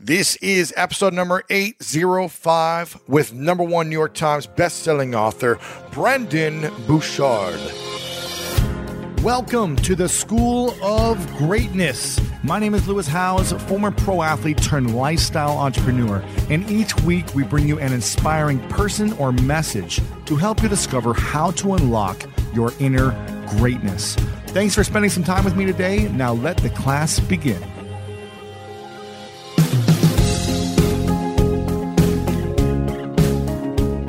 This is episode number 805 with number one New York Times bestselling author Brendon Burchard. Welcome to the School of Greatness. My name is Lewis Howes, former pro athlete turned lifestyle entrepreneur, and each week we bring you an inspiring person or message to help you discover how to unlock your inner greatness. Thanks for spending some time with me today. Now let the class begin.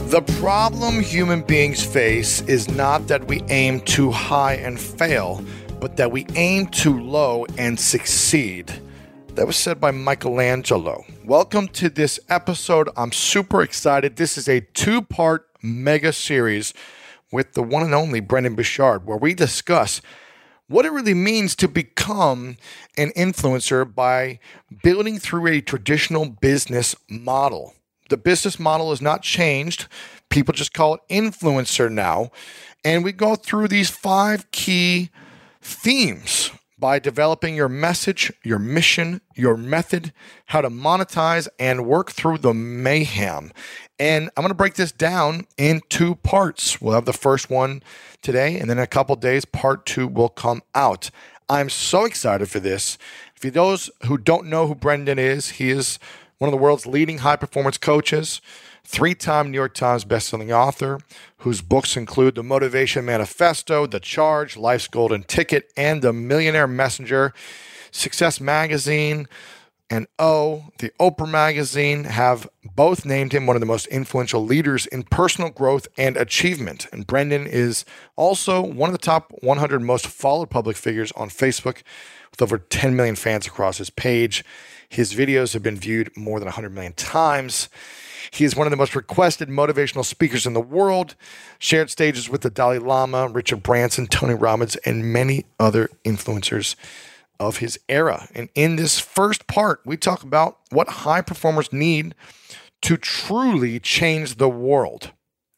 The problem human beings face is not that we aim too high and fail, but that we aim too low and succeed. That was said by Michelangelo. Welcome to this episode. I'm super excited. This is a two part mega series with the one and only Brendon Burchard, where we discuss what it really means to become an influencer by building through a traditional business model. The business model has not changed. People just call it influencer now. And we go through these five key themes by developing your message, your mission, your method, how to monetize, and work through the mayhem. And I'm going to break this down in two parts. We'll have the first one today, and then in a couple days, part two will come out. I'm so excited for this. For those who don't know who Brendon is, he is one of the world's leading high performance coaches, three time New York Times bestselling author, whose books include The Motivation Manifesto, The Charge, Life's Golden Ticket, and The Millionaire Messenger. Success Magazine and O, the Oprah Magazine, have both named him one of the most influential leaders in personal growth and achievement. And Brendon is also one of the top 100 most followed public figures on Facebook with over 10 million fans across his page. His videos have been viewed more than 100 million times. He is one of the most requested motivational speakers in the world, shared stages with the Dalai Lama, Richard Branson, Tony Robbins, and many other influencers of his era. And in this first part, we talk about what high performers need to truly change the world,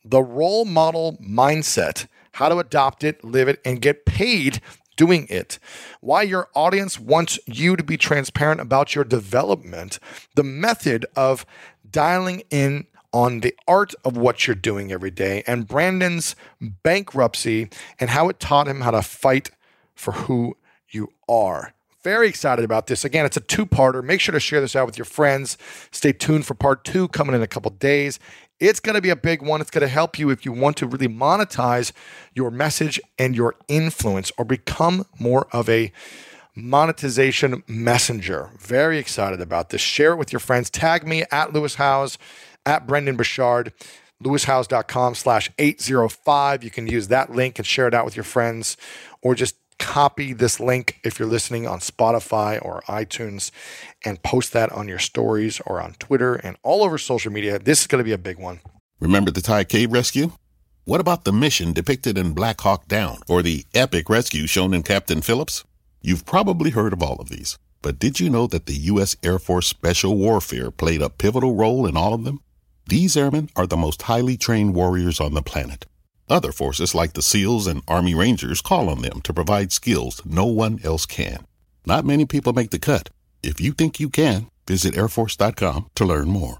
the role model mindset, how to adopt it, live it, and get paid doing it, why your audience wants you to be transparent about your development, the method of dialing in on the art of what you're doing every day, and Brandon's bankruptcy and how it taught him how to fight for who you are. Very excited about this. Again, it's a two parter. Make sure to share this out with your friends. Stay tuned for part two coming in a couple days. It's going to be a big one. It's going to help you if you want to really monetize your message and your influence or become more of a monetization messenger. Very excited about this. Share it with your friends. Tag me at Lewis Howes, at Brendon Burchard, lewishowes.com slash 805. You can use that link and share it out with your friends or just copy this link if you're listening on Spotify or iTunes and post that on your stories or on Twitter and all over social media. This is going to be a big one. Remember the Thai cave rescue? What about the mission depicted in Black Hawk Down or the epic rescue shown in Captain Phillips? You've probably heard of all of these, but did you know that the U.S. Air Force Special Warfare played a pivotal role in all of them? These airmen are the most highly trained warriors on the planet. Other forces like the SEALs and Army Rangers call on them to provide skills no one else can. Not many people make the cut. If you think you can, visit airforce.com to learn more.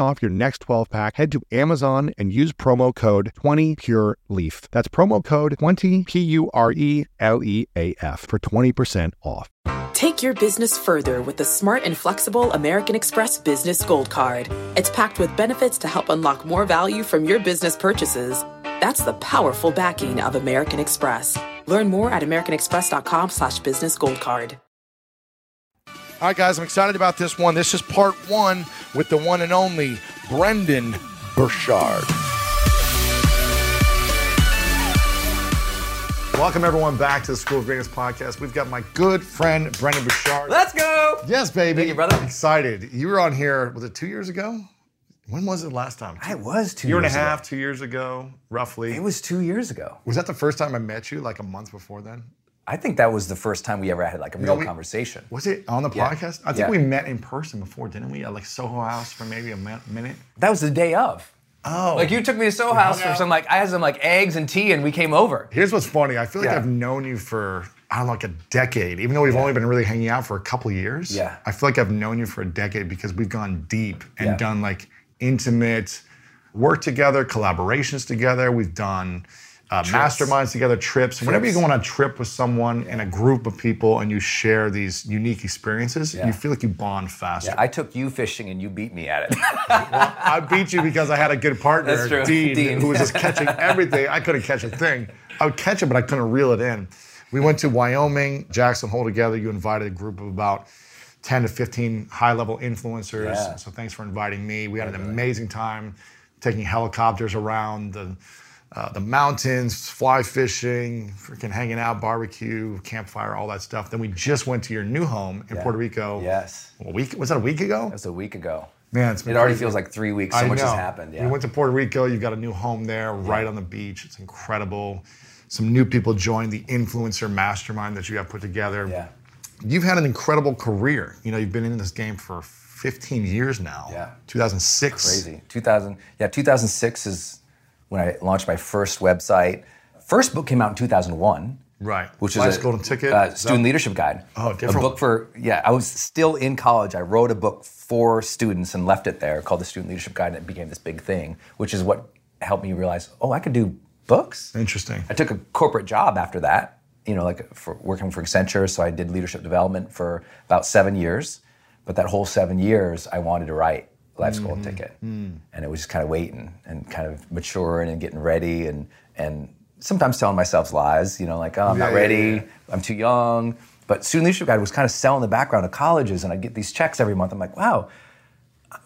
off your next 12 pack, head to Amazon and use promo code 20PureLeaf. That's promo code 20 P U R E L E A F for 20% off. Take your business further with the smart and flexible American Express Business Gold Card. It's packed with benefits to help unlock more value from your business purchases. That's the powerful backing of American Express. Learn more at americanexpress.com slash business gold card. All right, guys, I'm excited about this one. This is part one with the one and only Brendon Burchard. Welcome everyone back to the School of Greatness podcast. We've got my good friend Brendon Burchard. Let's go. yes, baby. Thank you, brother. Excited. You were on here. Was it two years ago? When was it last time? It was two year and a years ago. half, two years ago, roughly. It was two years ago. was that the first time I met you? Like a month before then? I think that was the first time we ever had like a real we- conversation. Was it on the Yeah. podcast? I think Yeah. we met in person before, didn't we? At like Soho House for maybe a minute. That was the day of. Oh, Like you took me to Soho House for out. some like I had some like eggs and tea and we came over. Here's what's funny. I feel like Yeah. I've known you for I don't know, like a decade. Even though we've only been really hanging out for a couple years. Yeah. I feel like I've known you for a decade because we've gone deep and Yeah. done like intimate work together, collaborations together. We've done uh, masterminds together, trips. Whenever you go on a trip with someone and a group of people and you share these unique experiences, Yeah. you feel like you bond faster. Yeah, I took you fishing and you beat me at it. I beat you because I had a good partner. Dean, Dean. who was just catching everything. I couldn't catch a thing. I would catch it, but I couldn't reel it in. We went to Wyoming, Jackson Hole together. You invited a group of about 10 to 15 high level influencers. Yeah. So thanks for inviting me. We had an amazing time taking helicopters around the, uh, the mountains, fly fishing, freaking hanging out, barbecue, campfire, all that stuff. Then we just went to your new home in Puerto Rico. yes. A week, was that a week ago? That was a week ago. Man, it's It already crazy. feels like three weeks. So I much has happened. Yeah. We went to Puerto Rico. You've got a new home there, right on the beach. It's incredible. Some new people joined the influencer mastermind that you have put together. yeah. You've had an incredible career. You know, you've been in this game for 15 years now. Yeah. 2006. Crazy. 2000. Yeah, 2006 is when I launched my first website. First book came out in 2001. Right. Which Life's is a Golden Ticket. uh, Is that- student leadership guide. Oh, A different book for yeah. I was still in college. I wrote a book for students and left it there called the Student Leadership Guide, and it became this big thing, which is what helped me realize, oh, I could do books. Interesting. I took a corporate job after that, you know, like for working for Accenture. So I did leadership development for about seven years. But that whole seven years, I wanted to write Life's Golden mm-hmm. Ticket, mm. and it was just kind of waiting and kind of maturing and getting ready, and and sometimes telling myself lies, you know, like oh, I'm not Yeah, yeah, ready, yeah. I'm too young. But Student Leadership Guide was kind of selling the background of colleges, and I get these checks every month. I'm like, wow,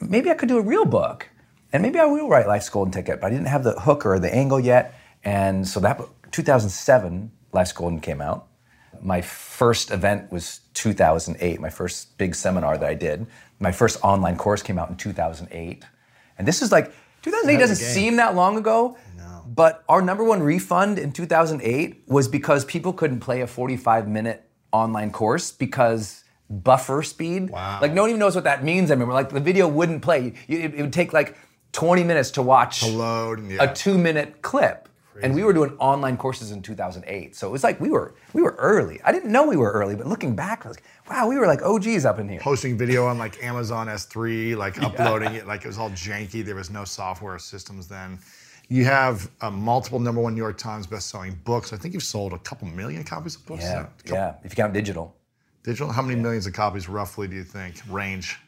maybe I could do a real book. And maybe I will write Life's Golden Ticket, but I didn't have the hook or the angle yet. And so that book, 2007, Life's Golden came out. My first event was 2008, my first big seminar that I did. My first online course came out in 2008. And this is like, 2008 doesn't seem that long ago, no. but our number one refund in 2008 was because people couldn't play a 45 minute online course because buffer speed. Wow. Like no one even knows what that means. I remember like the video wouldn't play. It, it would take like 20 minutes to watch load yeah. a two minute clip. And we were doing online courses in 2008. So it was like we were we were early. I didn't know we were early, but looking back, I was like, wow, we were like OGs up in here. Posting video on like Amazon S3, like uploading it, like it was all janky. There was no software systems then. You have uh, multiple number one New York Times best-selling books. I think you've sold a couple million copies of books. Yeah, yeah. If you count digital, Digital? How many millions of copies roughly do you think range?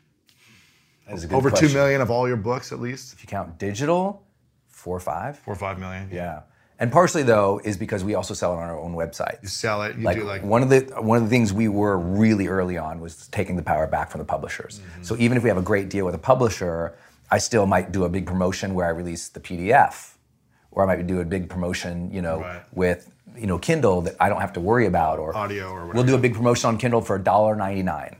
that is a good Over question. two million of all your books, at least. If you count digital, four or five. Four or five million. Yeah. And partially though is because we also sell it on our own website. You sell it. You like, do like one of the one of the things we were really early on was taking the power back from the publishers. Mm-hmm. So even if we have a great deal with a publisher, I still might do a big promotion where I release the PDF, or I might do a big promotion, you know, Right. with you know Kindle that I don't have to worry about, or Audio or We'll do a big promotion on Kindle for $1.99.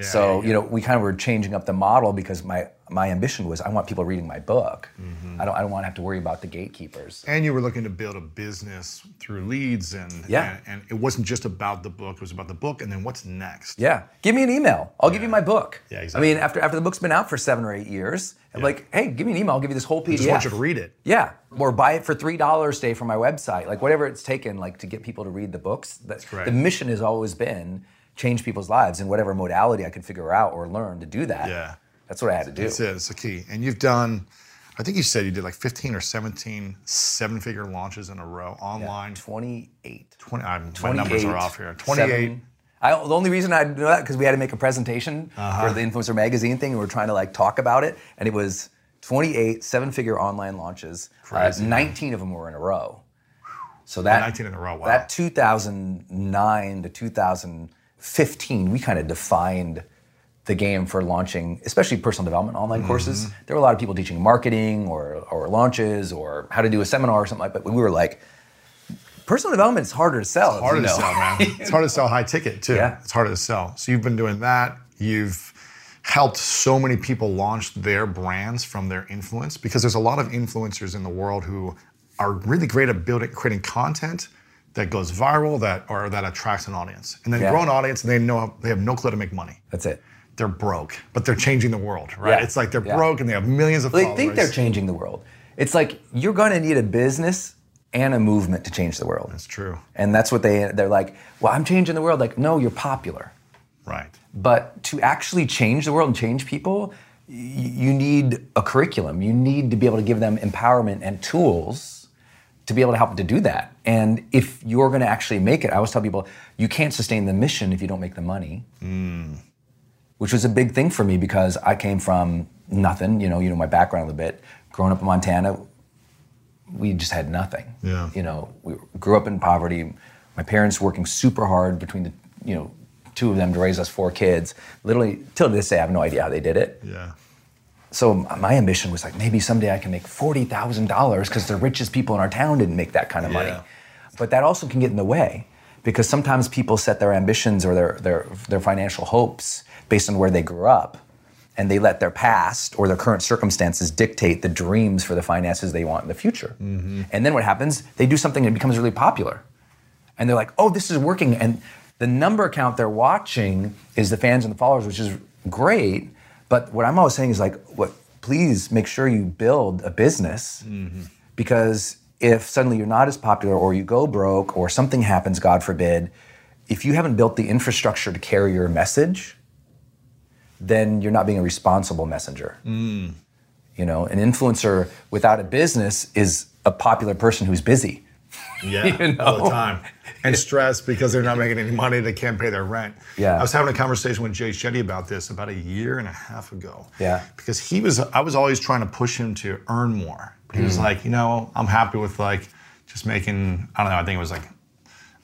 so yeah, you know we kind of were changing up the model because my my ambition was I want people reading my book. Mm-hmm. I don't I don't want to have to worry about the gatekeepers. and you were looking to build a business through leads and Yeah. and, and it wasn't just about the book, it was about the book and then what's next. Yeah, give me an email. I'll give you my book. Yeah, exactly. I mean, after after the book's been out for seven or eight years, I'm like, hey, give me an email. I'll give you this whole PDF. I just want you to read it. Yeah, or buy it for three dollars. Stay from my website, like whatever it's taken, like to get people to read the books. That's right. The mission has always been change people's lives in whatever modality I could figure out or learn to do that. Yeah. That's what I had to do. That's it, it's the key. And you've done I think you said you did like 15 or 17 seven-figure launches in a row online. Twenty-eight. 20, I'm, my numbers are off here. 28. seven. I, the only reason I know that because we had to make a presentation Uh-huh. for the influencer magazine thing, and we were trying to like talk about it, and it was 28 seven-figure online launches. Uh, Crazy. 19 of them were in a row. So that 19 in a row, wow. That 2009 to 2015, we kind of defined the game for launching, especially personal development online courses. Mm-hmm. There were a lot of people teaching marketing or or launches or how to do a seminar or something like that. But we were like personal development is harder to sell. as harder you to sell, man. It's harder to sell high ticket too. Yeah. It's harder to sell. So you've been doing that. You've helped so many people launch their brands from their influence because there's a lot of influencers in the world who are really great at building creating content that goes viral that or that attracts an audience and then Yeah. grow an audience and they know they have no clue to make money. That's it. They're broke, but they're changing the world, right? Yeah. It's like they're Yeah. broke and they have millions of followers. They think they're changing the world. It's like you're going to need a business and a movement to change the world. That's true. And that's what they they're like. Well, I'm changing the world. Like, no, you're popular. Right. But to actually change the world and change people, you need a curriculum. You need to be able to give them empowerment and tools to be able to help them to do that. And if you're going to actually make it, I always tell people, you can't sustain the mission if you don't make the money. Mm. Which was a big thing for me because I came from nothing. You know, you know my background a little bit. Growing up in Montana, we just had nothing. Yeah. You know, we grew up in poverty. My parents working super hard between the, you know, two of them to raise us four kids. Literally, till this day, I have no idea how they did it. Yeah. So my ambition was like, maybe someday I can make forty thousand dollars because the richest people in our town didn't make that kind of money. Yeah. But that also can get in the way because sometimes people set their ambitions or their their their financial hopes based on where they grew up, and they let their past or their current circumstances dictate the dreams for the finances they want in the future. Mm-hmm. And then what happens? They do something and it becomes really popular, and they're like, "Oh, this is working." And the number count they're watching is the fans and the followers, which is great. But what I'm always saying is like, what? Please make sure you build a business mm-hmm. because if suddenly you're not as popular or you go broke or something happens, God forbid, if you haven't built the infrastructure to carry your message, then you're not being a responsible messenger. Mm. You know, an influencer without a business is a popular person who's busy. Yeah, You all the time. And stressed because they're not making any money, they can't pay their rent. Yeah. I was having a conversation with Jay Shetty about this about a year and a half ago. Yeah. Because he was, I was always trying to push him to earn more. But he was Mm. like, you know, I'm happy with like just making, I don't know, I think it was like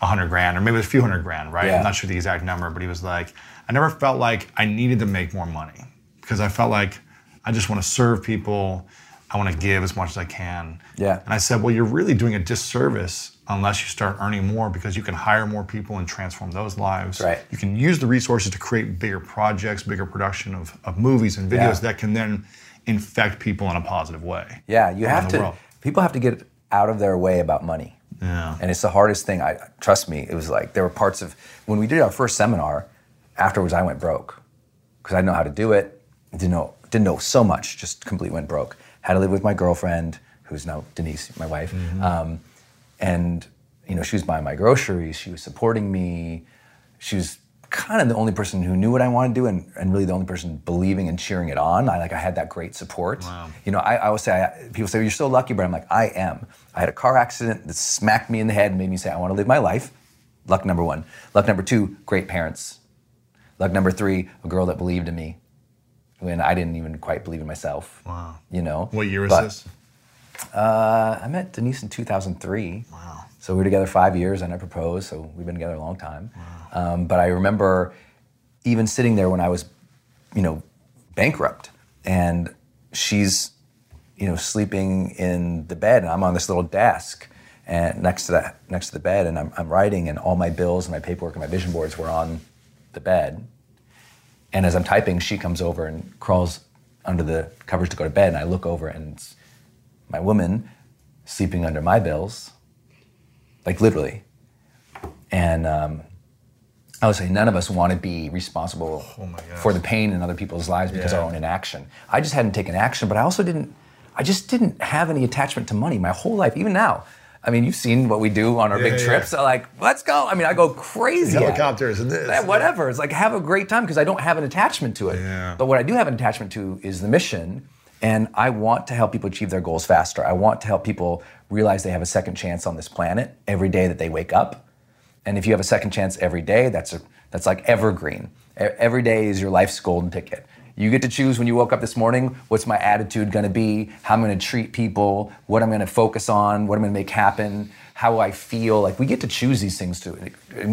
a hundred grand or maybe it was a few hundred grand, right? Yeah. I'm not sure the exact number, but he was like, I never felt like I needed to make more money because I felt like I just want to serve people. I want to give as much as I can. Yeah. And I said, well, you're really doing a disservice unless you start earning more because you can hire more people and transform those lives. Right. You can use the resources to create bigger projects, bigger production of, of movies and videos Yeah. that can then infect people in a positive way. Yeah, you have to. world. People have to get out of their way about money. Yeah. And it's the hardest thing. I trust me. It was like there were parts of when we did our first seminar. Afterwards, I went broke because I didn't know how to do it. Didn't know didn't know so much. Just completely went broke. Had to live with my girlfriend, who's now Denise, my wife. Um, and you know, she was buying my groceries. She was supporting me. She was kind of the only person who knew what I wanted to do, and, and really the only person believing and cheering it on. I like I had that great support. You know, I, I always say I, people say you're so lucky, but I'm like I am. I had a car accident that smacked me in the head and made me say I want to live my life. Luck number one. Luck number two, great parents. Luck number three, a girl that believed in me when I didn't even quite believe in myself. Wow. You know. What year was this? Uh, I met Denise in 2003. Wow. So we were together five years, and I proposed. So we've been together a long time. Um, but I remember even sitting there when I was, you know, bankrupt, and she's, you know, sleeping in the bed, and I'm on this little desk, and next to that, next to the bed, and I'm, I'm writing, and all my bills and my paperwork and my vision boards were on the bed. And as I'm typing, she comes over and crawls under the covers to go to bed, and I look over, and it's my woman sleeping under my bills, like literally. And um, I would say none of us want to be responsible Oh for the pain in other people's lives because of our own inaction. I just hadn't taken action, but I also didn't. I just didn't have any attachment to money my whole life, even now. I mean, you've seen what we do on our Yeah, big yeah. trips. So like, let's go. I mean, I go crazy. Helicopters and this. Yeah, whatever. It's like have a great time because I don't have an attachment to it. Yeah. But what I do have an attachment to is the mission, and I want to help people achieve their goals faster. I want to help people realize they have a second chance on this planet every day that they wake up. And if you have a second chance every day, that's a, that's like evergreen. Every day is your life's golden ticket. You get to choose when you woke up this morning what's my attitude going to be, how I'm going to treat people, what I'm going to focus on, what I'm going to make happen, how I feel. Like we get to choose these things to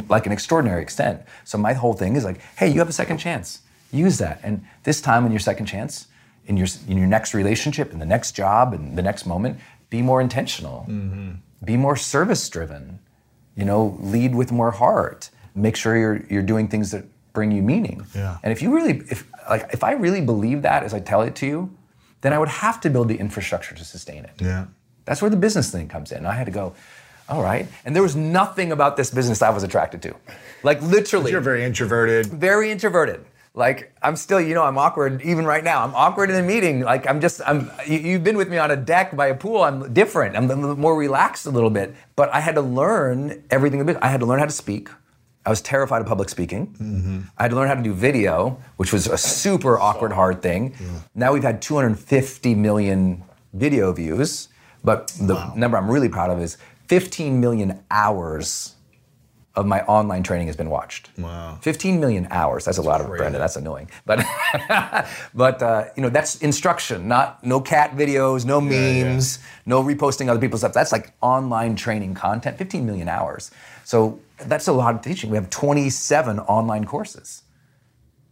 like an extraordinary extent. So my whole thing is like, hey, you have a second chance. Use that. And this time in your second chance, in your in your next relationship, in the next job, in the next moment, be more intentional. Mm-hmm. Be more service driven You know, lead with more heart. Make sure you're you're doing things that bring you meaning. Yeah. And if you really, if like, if I really believe that as I tell it to you, then I would have to build the infrastructure to sustain it. Yeah. That's where the business thing comes in. I had to go, all right. And there was nothing about this business I was attracted to. Like literally. You're very introverted. very introverted. Like I'm still, you know, I'm awkward even right now. I'm awkward in a meeting. Like I'm just, I'm. You, you've been with me on a deck by a pool. I'm different. I'm more relaxed a little bit. But I had to learn everything. I had to learn how to speak. I was terrified of public speaking. Mm-hmm. I had to learn how to do video, which was a super awkward, hard thing. Now we've had 250 million video views, but the number I'm really proud of is 15 million hours of my online training has been watched. Wow. 15 million hours. That's a lot of Brandon. That's annoying. But but uh, you know that's instruction, not no cat videos, no memes, no reposting other people's stuff. That's like online training content. 15 million hours. So that's a lot of teaching. We have 27 online courses.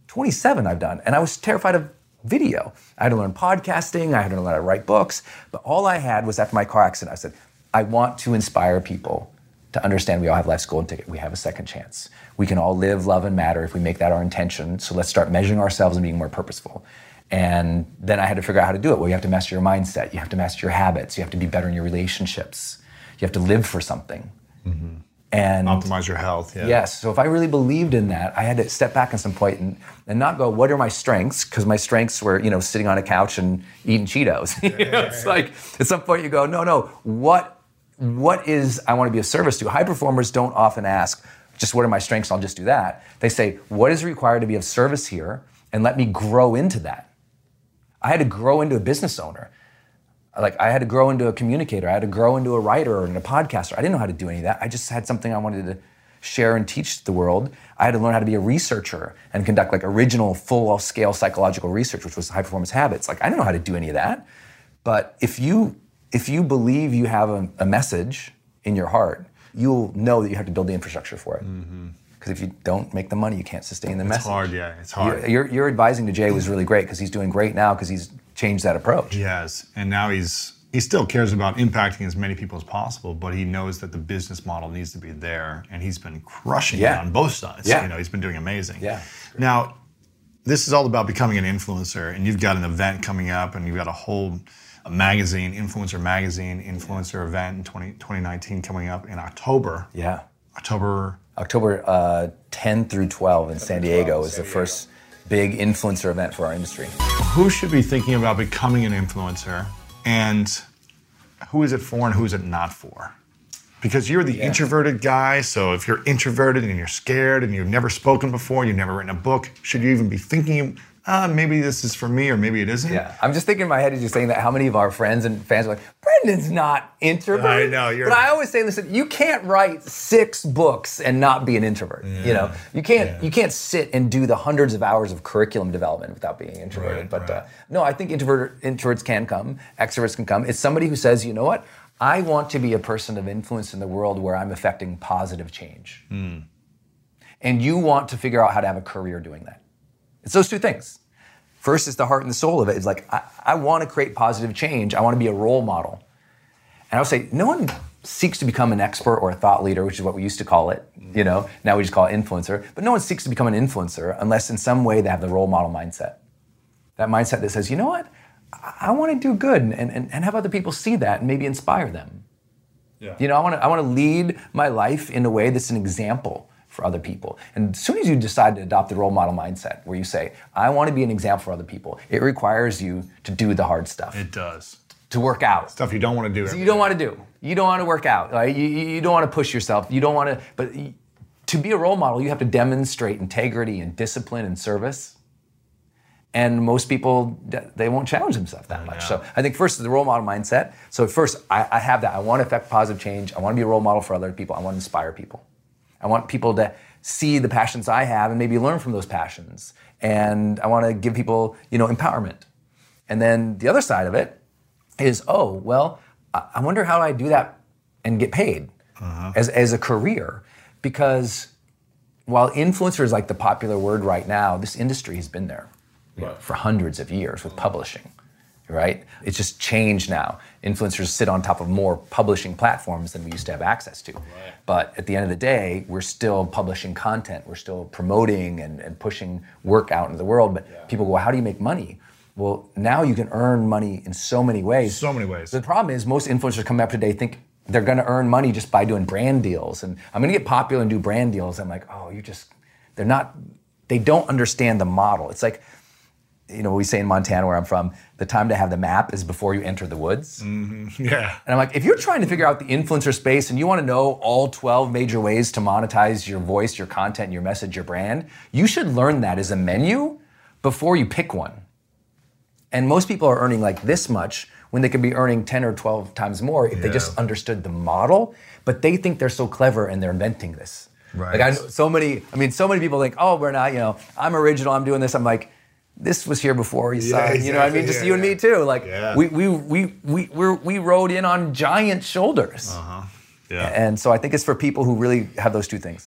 27 I've done, and I was terrified of video. I had to learn podcasting. I had to learn how to write books. But all I had was after my car accident. I said, I want to inspire people to understand we all have life's golden ticket. We have a second chance. We can all live, love, and matter if we make that our intention. So let's start measuring ourselves and being more purposeful. And then I had to figure out how to do it. Well, you have to master your mindset. You have to master your habits. You have to be better in your relationships. You have to live for something. Mm-hmm. And Optimize your health. Yeah. Yes. So if I really believed in that, I had to step back at some point and, and not go, what are my strengths? Because my strengths were, you know, sitting on a couch and eating Cheetos. You know, it's like at some point you go, no, no, what what is I want to be of service to? High performers don't often ask, just what are my strengths? I'll just do that. They say, what is required to be of service here? And let me grow into that. I had to grow into a business owner. Like I had to grow into a communicator. I had to grow into a writer and a podcaster. I didn't know how to do any of that. I just had something I wanted to share and teach the world. I had to learn how to be a researcher and conduct like original full-scale psychological research, which was high performance habits. Like I didn't know how to do any of that. But if you if you believe you have a, a message in your heart, you'll know that you have to build the infrastructure for it. Mm-hmm. Because if you don't make the money, you can't sustain the It's message. It's hard. Yeah. It's hard. Your, your, your advising to Jay was really great because he's doing great now because he's changed that approach. Yes, and now he's he still cares about impacting as many people as possible, but he knows that the business model needs to be there, and he's been crushing Yeah. it on both sides. Yeah. you know, he's been doing amazing. Yeah. Now, this is all about becoming an influencer, and you've got an event coming up, and you've got a whole a magazine, influencer magazine, influencer event in 20, 2019 coming up in October. Yeah. October. October uh, 10 through 12 in San Diego is the first big influencer event for our industry. Who should be thinking about becoming an influencer, and who is it for, and who is it not for? Because you're the introverted guy, so if you're introverted and you're scared and you've never spoken before, you've never written a book, should you even be thinking, ah, maybe this is for me or maybe it isn't? Yeah, I'm just thinking in my head as you're saying that how many of our friends and fans are like, Brendon's not introvert. I know, you're- But I always say, listen, you can't write six books and not be an introvert. You know, you can't you can't sit and do the hundreds of hours of curriculum development without being introverted. Right, but right. Uh, no, I think introvert introverts can come, extroverts can come. It's somebody who says, you know what, I want to be a person of influence in the world where I'm affecting positive change. Hmm. And you want to figure out how to have a career doing that. It's those two things. First is the heart and the soul of it. It's like, I, I want to create positive change. I want to be a role model. And I would say, no one seeks to become an expert or a thought leader, which is what we used to call it. Mm-hmm. You know, now we just call it influencer. But no one seeks to become an influencer unless in some way they have the role model mindset. That mindset that says, you know what? I, I want to do good and, and, and have other people see that and maybe inspire them. Yeah. You know, I want to I want to lead my life in a way that's an example for other people. And as soon as you decide to adopt the role model mindset, where you say, I want to be an example for other people, it requires you to do the hard stuff, It does. to work out. Stuff you don't want to do. every You don't want to do. You don't want to work out. Right? You, you you don't want to push yourself. You don't want to. But to be a role model, you have to demonstrate integrity and discipline and service. And most people, they won't challenge themselves that much. So I think first is the role model mindset. So first, I, I have that. I want to affect positive change. I want to be a role model for other people. I want to inspire people. I want people to see the passions I have and maybe learn from those passions. And I want to give people, you know, empowerment. And then the other side of it is, oh, well, I wonder how I do that and get paid uh-huh. as, as a career. Because while influencer is like the popular word right now, this industry has been there for hundreds of years with publishing. Right? It's just changed now. Influencers sit on top of more publishing platforms than we used to have access to. But at the end of the day, we're still publishing content, we're still promoting and, and pushing work out into the world. But people go, how do you make money? Well, now you can earn money in so many ways. So many ways. The problem is most influencers coming up today think they're going to earn money just by doing brand deals, and I'm going to get popular and do brand deals. I'm like, oh, you just they're not. They don't understand the model. It's like, you know, we say in Montana, where I'm from, the time to have the map is before you enter the woods. Mm-hmm. Yeah. And I'm like, if you're trying to figure out the influencer space and you want to know all 12 major ways to monetize your voice, your content, your message, your brand, you should learn that as a menu before you pick one. And most people are earning like this much when they could be earning 10 or 12 times more if they just understood the model. But they think they're so clever and they're inventing this. Right. Like I know so many, I mean, so many people think, oh, we're not, you know, I'm original, I'm doing this. I'm like, this was here before you saw, Yeah, it. you know what I mean? Just Yeah, you and me too. Like we, we, we, we, we're, we rode in on giant shoulders. Uh-huh. Yeah. And so I think it's for people who really have those two things.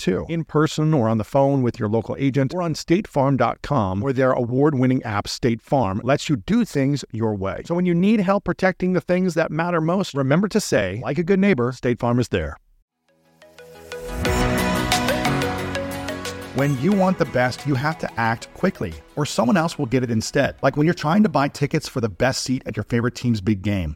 too. In person or on the phone with your local agent or on statefarm.com, where their award winning app, State Farm, lets you do things your way. So when you need help protecting the things that matter most, remember to say, like a good neighbor, State Farm is there. When you want the best, you have to act quickly, or someone else will get it instead. Like when you're trying to buy tickets for the best seat at your favorite team's big game,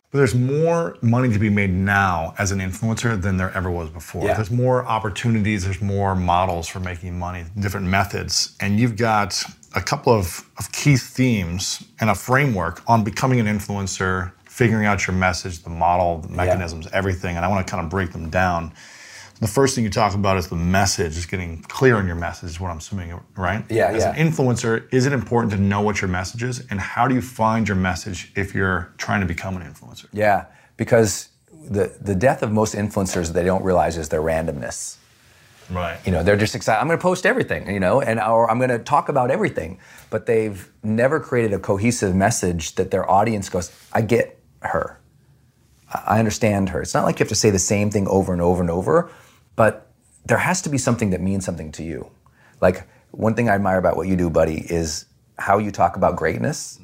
But there's more money to be made now as an influencer than there ever was before. Yeah. There's more opportunities, there's more models for making money, different methods. And you've got a couple of, of key themes and a framework on becoming an influencer, figuring out your message, the model, the mechanisms, everything. And I want to kind of break them down. The first thing you talk about is the message, is getting clear on your message, is what I'm assuming, right? Yeah, As yeah. an influencer, is it important to know what your message is? And how do you find your message if you're trying to become an influencer? Yeah, because the, the death of most influencers they don't realize is their randomness. Right. You know, they're just excited. I'm going to post everything, you know, and or I'm going to talk about everything. But they've never created a cohesive message that their audience goes, I get her. I I understand her. It's not like you have to say the same thing over and over and over, but there has to be something that means something to you. Like one thing I admire about what you do, buddy, is how you talk about greatness.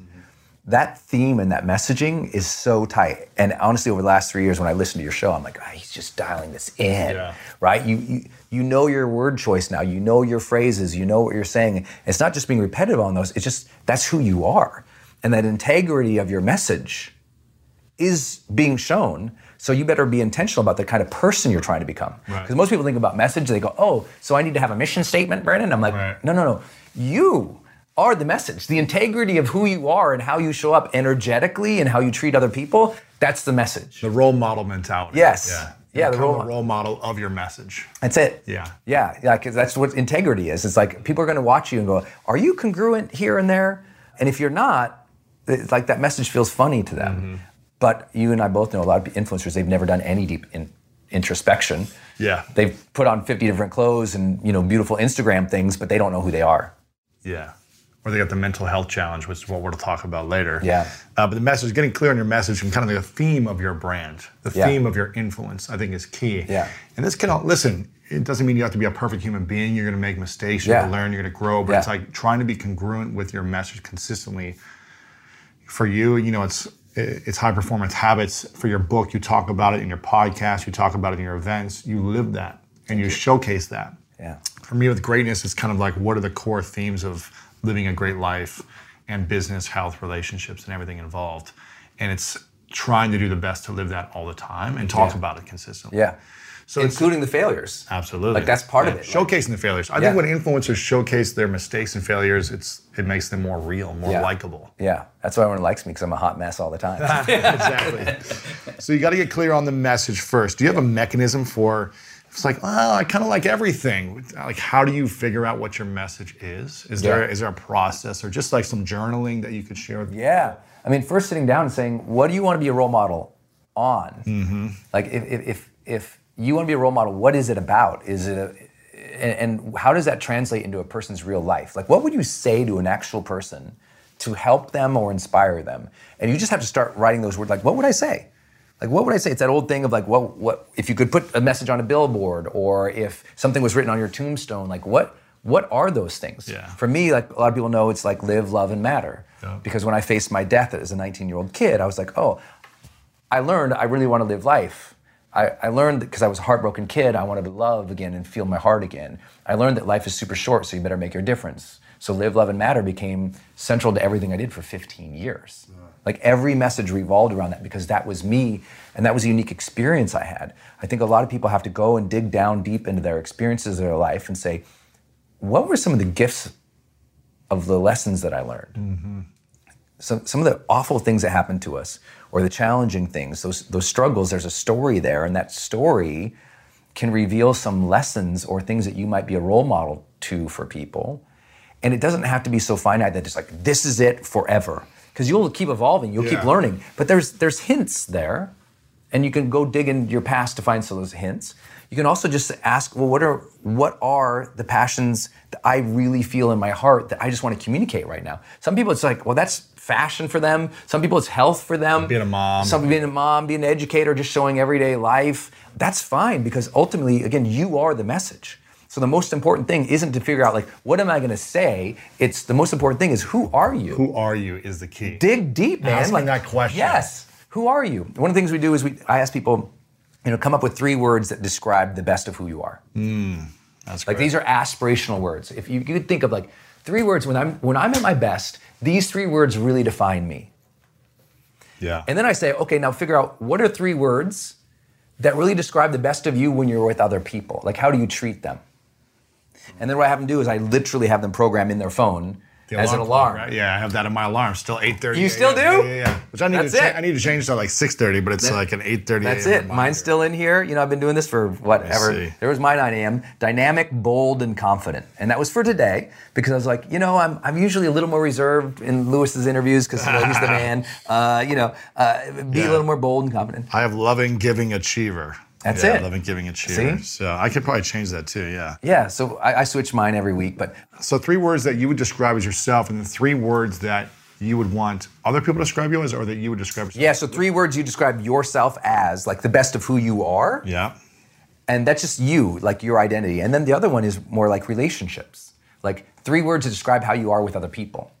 That theme and that messaging is so tight. And honestly, over the last three years, when I listen to your show, I'm like, ah, he's just dialing this in, Yeah. right? You, you you know your word choice now. You know your phrases. You know what you're saying. It's not just being repetitive on those. It's just that's who you are, and that integrity of your message is being shown. So you better be intentional about the kind of person you're trying to become. Right. Because most people think about message, they go, "Oh, so I need to have a mission statement, Brandon." I'm like, Right. "No, no, no. You are the message. The integrity of who you are and how you show up energetically and how you treat other people. That's the message. The role model mentality. Yes. Yeah. Yeah, the role role model of your message. That's it. Yeah. Yeah, yeah, because that's what integrity is. It's like people are going to watch you and go, "Are you congruent here and there?" And if you're not, it's like that message feels funny to them. Mm-hmm. But you and I both know a lot of influencers. They've never done any deep in, introspection. Yeah. They've put on 50 different clothes and you know beautiful Instagram things, but they don't know who they are. Yeah. Or they got the mental health challenge, which is what we'll talk about later. Yeah. Uh, but the message, getting clear on your message and kind of the theme of your brand, the Yeah. theme of your influence, I think is key. Yeah. And this can, all- listen, it doesn't mean you have to be a perfect human being. You're going to make mistakes. You're Yeah. going to learn. You're going to grow. But Yeah. it's like trying to be congruent with your message consistently. For you, you know, it's it's high performance habits. For your book, you talk about it in your podcast. You talk about it in your events. You live that and you showcase that Yeah. for me with greatness it's kind of like what are the core themes of living a great life and business health relationships and everything involved and it's trying to do the best to live that all the time and talk Yeah. about it consistently Yeah. So Including the failures. absolutely Like that's part of Yeah. it. Like- showcasing the failures i Yeah. think when influencers showcase their mistakes and failures it's it makes them more real more Yeah. likable Yeah. That's why everyone likes me because I'm a hot mess all the time. exactly. so you got to get clear on the message first. Do you have a mechanism for? It's like, oh, I kind of like everything. Like, how do you figure out what your message is? Is there Yeah. is there a process or just like some journaling that you could share? with Yeah. I mean, first sitting down and saying, what do you want to be a role model on? Mm-hmm. Like, if, if, if, if you want to be a role model, what is it about? Is it a, and, and how does that translate into a person's real life? Like, what would you say to an actual person to help them or inspire them? And you just have to start writing those words. Like, what would I say? Like, what would I say? It's that old thing of like, what, what, if you could put a message on a billboard or if something was written on your tombstone, like, what, what are those things? Yeah. For me, like a lot of people know, it's like live, love, and matter. Yeah. Because when I faced my death as a 19 year old kid, I was like, oh, I learned I really want to live life. I, I learned because I was a heartbroken kid, I wanted to love again and feel my heart again. I learned that life is super short, so you better make your difference. So live, love, and matter became central to everything I did for 15 years. Like every message revolved around that because that was me and that was a unique experience I had. I think a lot of people have to go and dig down deep into their experiences of their life and say, what were some of the gifts of the lessons that I learned? Mm-hmm. Some, some of the awful things that happen to us or the challenging things, those, those struggles, there's a story there, and that story can reveal some lessons or things that you might be a role model to for people. And it doesn't have to be so finite that it's like, this is it forever. Because you'll keep evolving, you'll keep learning. But there's, there's hints there, and you can go dig in your past to find some of those hints. You can also just ask, well, what are what are the passions that I really feel in my heart that I just want to communicate right now? Some people it's like, well, that's fashion for them. Some people it's health for them. Being a mom. Some being a mom, being an educator, just showing everyday life. That's fine because ultimately, again, you are the message. So the most important thing isn't to figure out like what am I going to say. It's the most important thing is who are you? Who are you is the key. dig deep, man. Asking that question. Yes. Who are you? One of the things we do is we I ask people, you know, come up with three words that describe the best of who you are. Hmm. That's Like great. these are aspirational words. If you, you could think of like three words when I'm when I'm at my best, these three words really define me. yeah. And then I say, okay, now figure out what are three words that really describe the best of you when you're with other people. Like how do you treat them? And then what I have them do is I literally have them program in their phone The as an clock, alarm. right? Yeah, I have that in my alarm. Still 8:30. You still do? Yeah, yeah, yeah. Which I need That's to. Cha- it. I need to change to like 6:30, but it's like an 8:30. That's it. reminder. Mine's still in here. You know, I've been doing this for whatever. There was my 9 a.m. Dynamic, bold, and confident, and that was for today because I was like, you know, I'm, I'm usually a little more reserved in Lewis's interviews because you know, he's the man. Uh, you know, uh, be Yeah. a little more bold and confident. I have loving, giving, achiever. That's yeah, it. Loving, giving, achiever. See? So I could probably change that too. Yeah. Yeah. So I, I switch mine every week, but So three words that you would describe as yourself, and then three words that you would want other people to describe you as, or that you would describe yourself. yeah. So three words you describe yourself as, like the best of who you are. Yeah. and that's just you, like your identity. And then the other one is more like relationships, like three words to describe how you are with other people.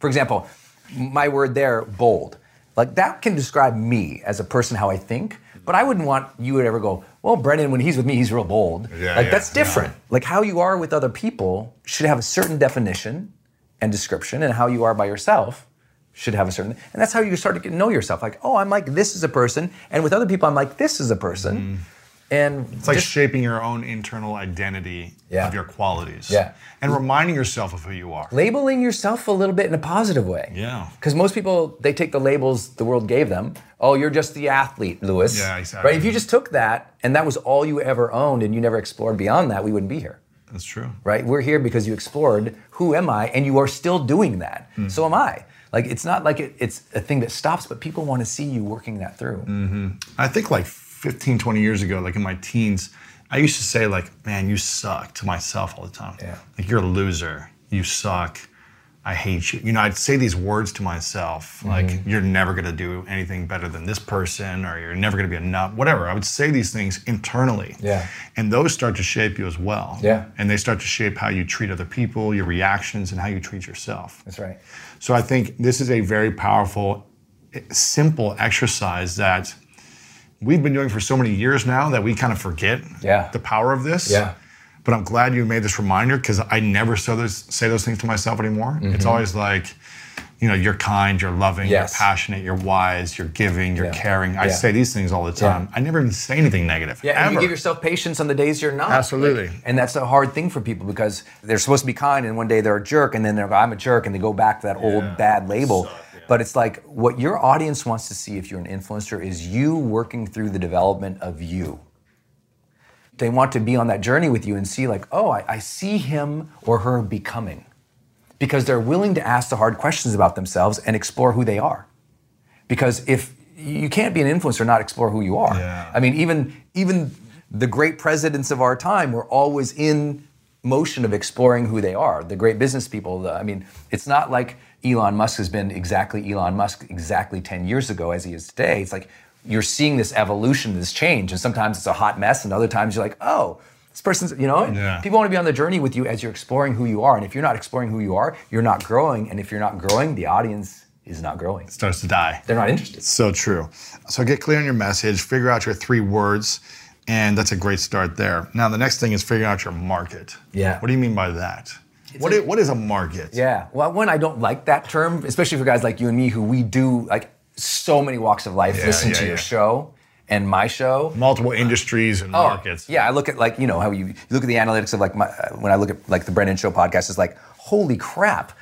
For example, my word there, bold, like that can describe me as a person, how I think. But I wouldn't want you to ever go, well, Brendon, when he's with me, he's real bold. Yeah, like yeah, that's yeah. different. Like how you are with other people should have a certain definition and description, and how you are by yourself should have a certain, and that's how you start to get to know yourself. Like, oh, I'm like this as a person, and with other people, I'm like this as a person. Mm. And Mm-hmm. It's like just- shaping your own internal identity Yeah. of your qualities. Yeah. And reminding yourself of who you are. labeling yourself a little bit in a positive way. Yeah. Because most people they take the labels the world gave them. Oh, you're just the athlete, Lewis. Yeah, exactly. Right? If you just took that and that was all you ever owned and you never explored beyond that, we wouldn't be here. That's true. Right? We're here because you explored who am I, and you are still doing that. Hmm. So am I. Like it's not like it, it's a thing that stops, but people want to see you working that through. Hmm. I think like 15, 20 years ago, like in my teens, I used to say like, man, you suck to myself all the time. Yeah. Like you're a loser. You suck. I hate you. You know, I'd say these words to myself, like Mm-hmm. you're never gonna do anything better than this person, or you're never gonna be enough, whatever. I would say these things internally. Yeah. And those start to shape you as well. Yeah. And they start to shape how you treat other people, your reactions, and how you treat yourself. That's right. So I think this is a very powerful, simple exercise that we've been doing for so many years now that we kind of forget Yeah. the power of this. Yeah. But I'm glad you made this reminder because I never say those, say those things to myself anymore. Mm-hmm. It's always like, you know, you're kind, you're loving, Yes. you're passionate, you're wise, you're giving, you're Yeah. caring. I Yeah. say these things all the time. I never even say anything negative. Yeah, and you give yourself patience on the days you're not. Absolutely. And that's a hard thing for people because they're supposed to be kind, and one day they're a jerk, and then they're like, I'm a jerk, and they go back to that old bad label. But it's like what your audience wants to see if you're an influencer is you working through the development of you. They want to be on that journey with you and see, like, oh, I, I see him or her becoming. Because they're willing to ask the hard questions about themselves and explore who they are. Because if you can't be an influencer and not explore who you are. Yeah. I mean, even even the great presidents of our time were always in motion of exploring who they are. The great business people. the- I mean, it's not like Elon Musk has been exactly Elon Musk exactly 10 years ago as he is today. It's like you're seeing this evolution, this change, and sometimes it's a hot mess, and other times you're like, oh. This person's, you know, Yeah. people want to be on the journey with you as you're exploring who you are. And if you're not exploring who you are, you're not growing. And if you're not growing, the audience is not growing. It starts to die. They're not interested. So true. So get clear on your message, figure out your three words, and that's a great start there. Now, the next thing is figuring out your market. Yeah. What do you mean by that? What a- is, what is a market? Yeah. Well, one, I don't like that term, especially for guys like you and me who we do like so many walks of life Yeah, listen yeah, to your show and my show. Multiple industries and Oh, markets. Yeah, I look at like you know how you, you look at the analytics of like my, uh, when I look at like the Brendon Show podcast, it's like holy crap,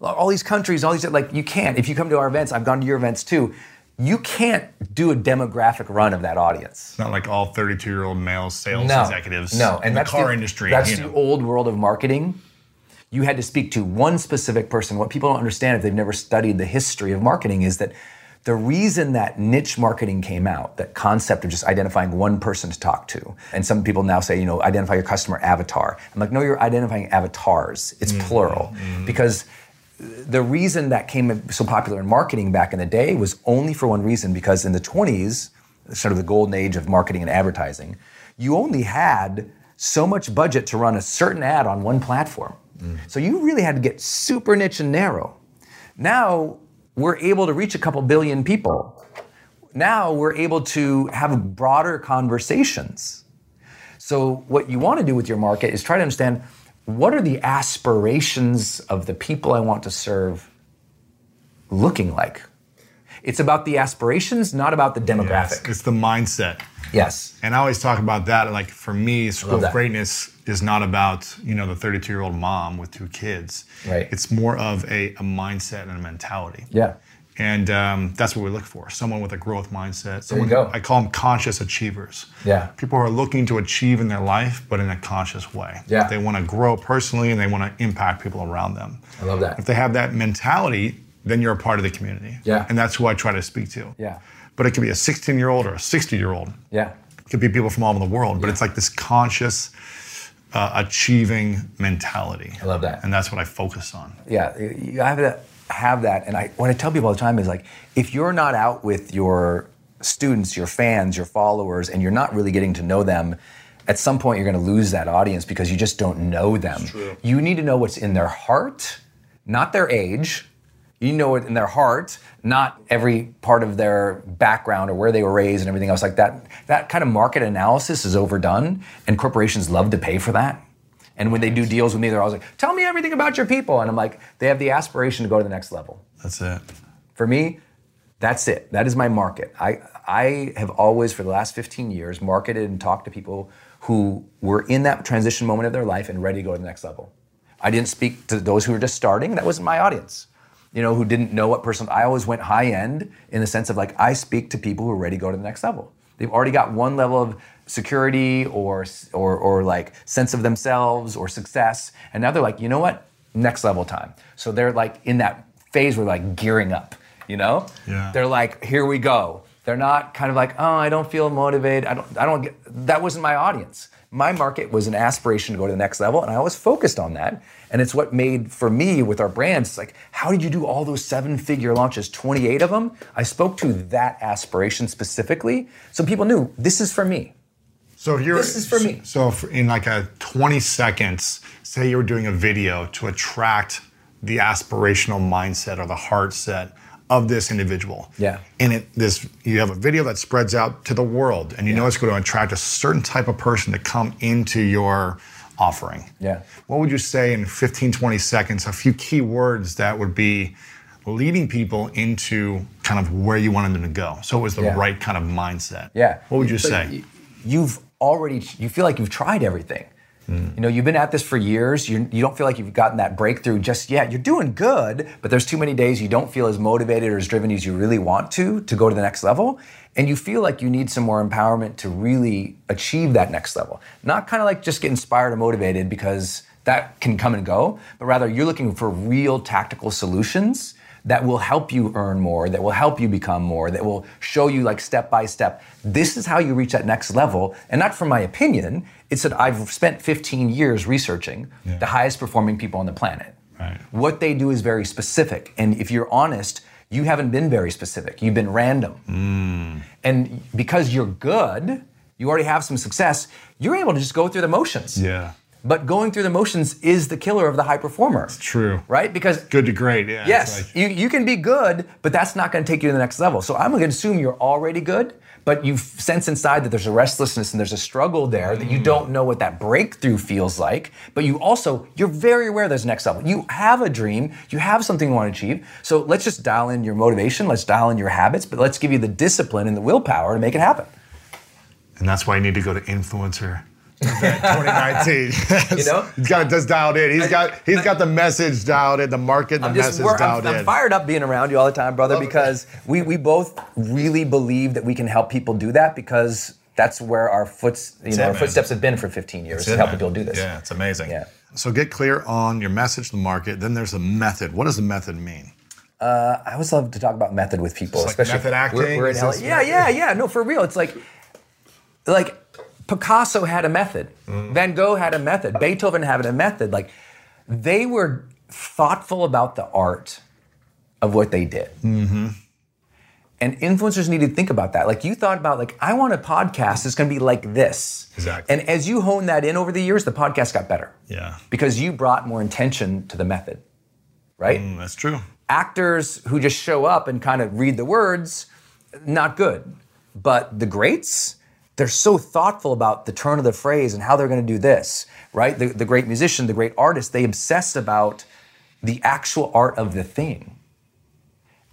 all these countries, all these like you can't. If you come to our events, I've gone to your events too. You can't do a demographic run of that audience. Not like all 32 year old male sales No, executives no, and in the car the, industry. That's you the old world of marketing. You had to speak to one specific person. What people don't understand if they've never studied the history of marketing is that the reason that niche marketing came out, that concept of just identifying one person to talk to, and some people now say, you know, identify your customer avatar. I'm like, no, you're identifying avatars. It's mm-hmm. plural mm-hmm. because the reason that came so popular in marketing back in the day was only for one reason because in the 20s, sort of the golden age of marketing and advertising, you only had so much budget to run a certain ad on one platform. So you really had to get super niche and narrow. Now we're able to reach a couple billion people. Now we're able to have broader conversations. So, what you want to do with your market is try to understand what are the aspirations of the people I want to serve looking like? It's about the aspirations, not about the Yes, demographic. It's the mindset. Yes. And I always talk about that. Like for me, school of greatness is not about you know the 32 year old mom with two kids. Right. It's more of a, a mindset and a mentality. Yeah. And um, that's what we look for. Someone with a growth mindset. Someone, go. I call them conscious achievers. Yeah. People who are looking to achieve in their life, but in a conscious way. Yeah. They want to grow personally and they want to impact people around them. I love that. If they have that mentality, then you're a part of the community. Yeah. And that's who I try to speak to. Yeah. But it could be a 16 year old or a 60 year old. Yeah. It could be people from all over the world, but it's like this conscious, uh, achieving mentality. I love that. And that's what I focus on. Yeah, you you have to have that. And I, what I tell people all the time is like, if you're not out with your students, your fans, your followers, and you're not really getting to know them, at some point you're going to lose that audience because you just don't know them. You need to know what's in their heart, not their age. You know it in their heart, not every part of their background or where they were raised and everything else like that. That kind of market analysis is overdone, and corporations love to pay for that. And when they do deals with me, they're always like, "Tell me everything about your people," and I'm like, they have the aspiration to go to the next level. That's it. For me, that's it. That is my market. I I have always for the last 15 years marketed and talked to people who were in that transition moment of their life and ready to go to the next level. I didn't speak to those who were just starting. That wasn't my audience. You know, who didn't know what person. I always went high end in the sense of like I speak to people who are ready to go to the next level. They've already got one level of security or or or like sense of themselves or success, and now they're like, you know what, next level time. So they're like in that phase where like gearing up. You know, Yeah. they're like, here we go. They're not kind of like, oh, I don't feel motivated. I don't. I don't get. That wasn't my audience. My market was an aspiration to go to the next level, and I was focused on that. And it's what made for me with our brands. It's like, how did you do all those seven-figure launches? Twenty-eight of them. I spoke to that aspiration specifically, so people knew this is for me. So here, This is for me. So in like a 20 seconds, say you were doing a video to attract the aspirational mindset or the heart set of this individual. Yeah. And it this you have a video that spreads out to the world and you know it's going to attract a certain type of person to come into your offering. Yeah. What would you say in 15 20 seconds a few key words that would be leading people into kind of where you wanted them to go. So it was the Yeah. right kind of mindset. Yeah. What would you say? You've already, you feel like you've tried everything. Mm. You know, you've been at this for years. You, you don't feel like you've gotten that breakthrough just yet. You're doing good, but there's too many days you don't feel as motivated or as driven as you really want to to go to the next level. And you feel like you need some more empowerment to really achieve that next level. Not kind of like just get inspired or motivated because that can come and go, but rather you're looking for real tactical solutions that will help you earn more, that will help you become more, that will show you like step by step. This is how you reach that next level. And not from my opinion, it's that I've spent 15 years researching the highest performing people on the planet. Right. What they do is very specific. And if you're honest, you haven't been very specific. You've been random. Mm. And because you're good, you already have some success, you're able to just go through the motions. Yeah. But going through the motions is the killer of the high performer. True. Right? Because Good to great, yeah. Yes, like- you, you can be good, but that's not going to take you to the next level. So I'm going to assume you're already good, but you sense inside that there's a restlessness and there's a struggle there that you Mm. don't know what that breakthrough feels like. But you also, you're very aware there's a next level. You have a dream, you have something you want to achieve. So let's just dial in your motivation, let's dial in your habits, but let's give you the discipline and the willpower to make it happen. and that's why you need to go to influencer. Event 2019. You know? he's got it just dialed in. He's got he's got the message dialed in, the market, the I'm message we're- dialed I'm, in. I'm fired up being around you all the time, brother, because we, we both really believe that we can help people do that because that's where our foots you know it, our footsteps have been for 15 years to help people do this. Yeah, it's amazing. Yeah. So get clear on your message to the market. Then there's the method. What does the method mean? Uh, I always love to talk about method with people, like especially method acting? We're, we're in LA. Yeah, yeah, yeah. No, for real. It's like like Picasso had a method. Mm. Van Gogh had a method. Beethoven had a method. Like they were thoughtful about the art of what they did. Mm-hmm. And influencers need to think about that. Like you thought about, like I want a podcast that's going to be like this. Exactly. And as you hone that in over the years, the podcast got better Yeah. because you brought more intention to the method, right? Mm, that's true. actors who just show up and kind of read the words, not good. But the greats, they're so thoughtful about the turn of the phrase and how they're going to do this, right? The, the great musician, the great artist, they obsess about the actual art of the thing.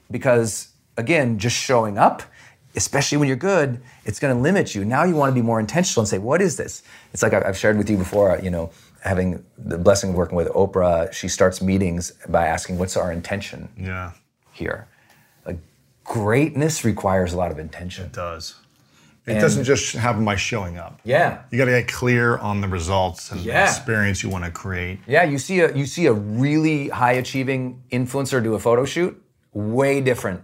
Because, again, just showing up, especially when you're good, it's going to limit you. Now you want to be more intentional and say, what is this? It's like I've shared with you before, you know, having the blessing of working with Oprah, she starts meetings by asking, what's our intention? Yeah. here. Like greatness requires a lot of intention. It does. It And- doesn't just happen by showing up. Yeah. You got to get clear on the results and Yeah. the experience you want to create. Yeah, you see a you see a really high achieving influencer do a photo shoot, way different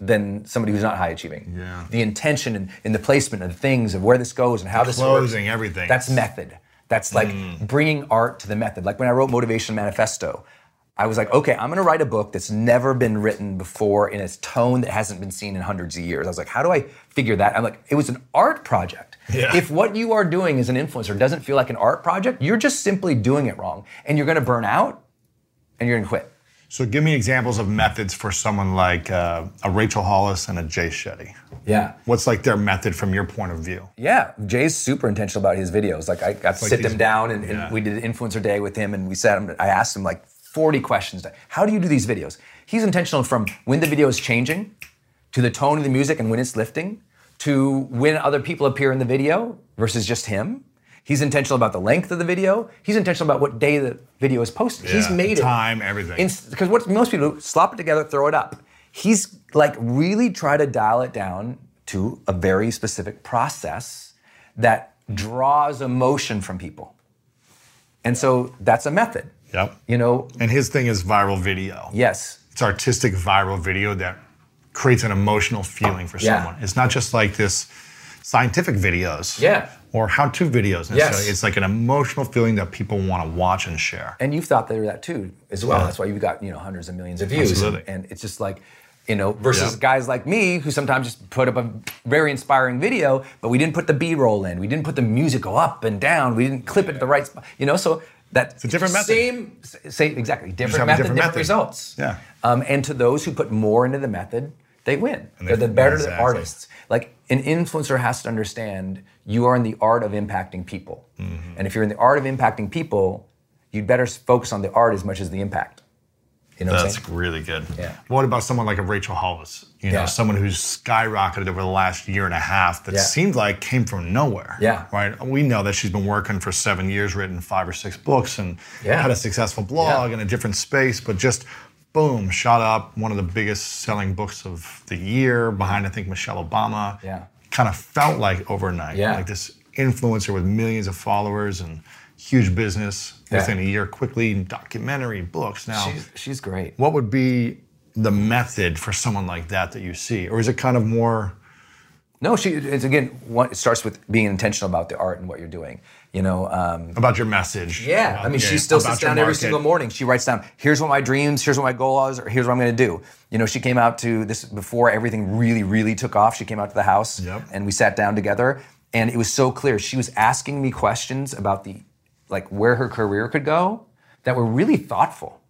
than somebody who's not high achieving. Yeah. The intention and, and the placement of things of where this goes and how this closing, works. everything. That's method. That's like mm. bringing art to the method. Like when I wrote Motivation Manifesto, I was like, okay, I'm going to write a book that's never been written before in a tone that hasn't been seen in hundreds of years. I was like, how do I figure that? I'm like, it was an art project. Yeah. If what you are doing as an influencer doesn't feel like an art project, you're just simply doing it wrong, and you're going to burn out, and you're going to quit. So give me examples of methods for someone like uh, a Rachel Hollis and a Jay Shetty. Yeah. What's like their method from your point of view? Yeah, Jay's super intentional about his videos. Like I got to like sit him down and, and we did an influencer day with him, and we sat him. I asked him like 40 questions. How do you do these videos? He's intentional from when the video is changing, to the tone of the music and when it's lifting, to when other people appear in the video versus just him. He's intentional about the length of the video. He's intentional about what day the video is posted. He's Yeah, made it time, everything. Because what most people do, slop it together, throw it up. He's like really try to dial it down to a very specific process that draws emotion from people. And so that's a method. Yep. You know, And his thing is viral video. yes. It's artistic viral video that creates an emotional feeling for oh, Yeah. someone. It's not just like this scientific videos. Yeah. Or how-to videos. Yes. It's like an emotional feeling that people want to watch and share. And you've thought were that too, as well. Yeah. That's why you've got, you know, hundreds of millions of views. Absolutely. And it's just like, you know, versus Yeah. guys like me who sometimes just put up a very inspiring video, but we didn't put the B-roll in. We didn't put the music go up and down. We didn't clip it at the right spot. You know, so that a different method. Same, same, exactly. Different method, different different, results. Yeah. Um, and to those who put more into the method, they win. And They're they- the better exactly. artists. Like an influencer has to understand you are in the art of impacting people. Mm-hmm. And if you're in the art of impacting people, you'd better focus on the art as much as the impact. You know That's really good. Yeah. What about someone like a Rachel Hollis? You know, Yeah. someone who's skyrocketed over the last year and a half that Yeah. seemed like came from nowhere. Yeah. Right. We know that she's been working for seven years, written five or six books, and Yeah. had a successful blog Yeah. in a different space, but just boom, shot up one of the biggest selling books of the year behind I think Michelle Obama. Yeah. Kind of felt like overnight. Yeah. Like this influencer with millions of followers and huge business Yeah. within a year quickly documentary books now She's, she's great. what would be the method for someone like that that you see or is it kind of more No, she. It's again. One, it starts with being intentional about the art and what you're doing. You know. Um, about your message Yeah, about- I mean, yeah, she still sits down every single morning. She writes down, here's what my dreams, here's what my goal is, or here's what I'm going to do. You know, she came out to this before everything really, really took off. She came out to the house, Yep. and we sat down together, and it was so clear. She was asking me questions about the, like, where her career could go, that were really thoughtful.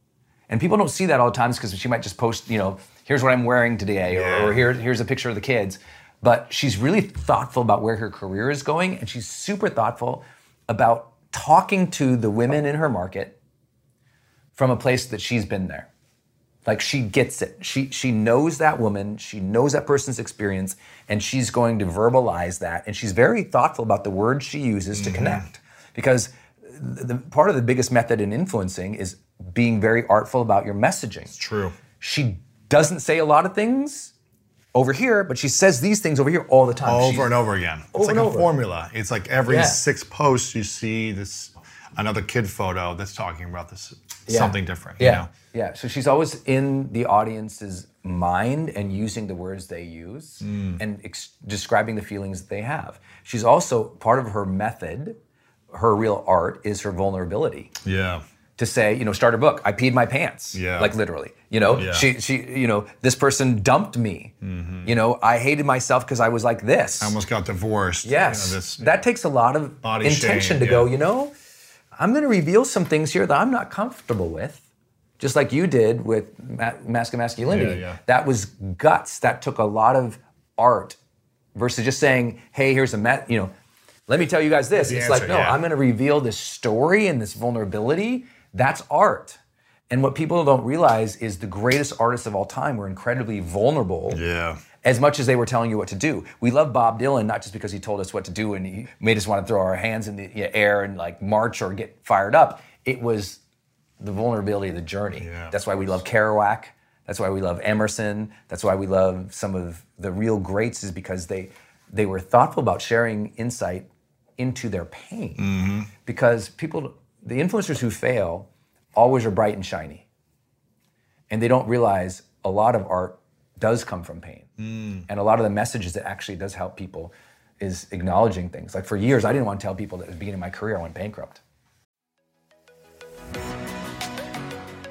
And people don't see that all the times because she might just post, you know, here's what I'm wearing today, Yeah. or, or here, here's a picture of the kids. But she's really thoughtful about where her career is going, and she's super thoughtful about talking to the women in her market from a place that she's been there. Like she gets it. She she knows that woman, she knows that person's experience, and she's going to verbalize that. And she's very thoughtful about the words she uses to mm-hmm. connect. Because the, part of the biggest method in influencing is being very artful about your messaging. It's true She doesn't say a lot of things over here, but she says these things over here all the time. over She's- and over again it's Over like a over. formula it's like every Yeah. six posts you see this another kid photo that's talking about this Yeah. something different Yeah. you know? Yeah. So she's always in the audience's mind and using the words they use Mm. and ex- describing the feelings that they have. She's also part of her method, her real art is her vulnerability. yeah To say, you know, start a book. I peed my pants. Yeah. Like literally. You know, Yeah. she she you know, this person dumped me. Mm-hmm. You know, I hated myself because I was like this. I almost got divorced you know, Yes. this- that takes a lot of Body intention shame, to go, you know, I'm going to reveal some things here that I'm not comfortable with, just like you did with ma- Mask of Masculinity. Yeah, yeah. That was guts. That took a lot of art versus just saying, hey, here's a, met, you know, let me tell you guys this. The it's answer, like, no, yeah. I'm going to reveal this story and this vulnerability. That's art. And what people don't realize is the greatest artists of all time were incredibly vulnerable yeah as much as they were telling you what to do. We love Bob Dylan not just because he told us what to do and he made us want to throw our hands in the air and like march or get fired up. It was the vulnerability of the journey. Yeah. That's why we love Kerouac. That's why we love Emerson. That's why we love some of the real greats is because they they were thoughtful about sharing insight into their pain. Mm-hmm. Because people the influencers who fail always are bright and shiny. And they don't realize a lot of art does come from pain. Mm. And a lot of the messages that actually does help people is acknowledging things. Like for years, I didn't want to tell people that at the beginning of my career, I went bankrupt.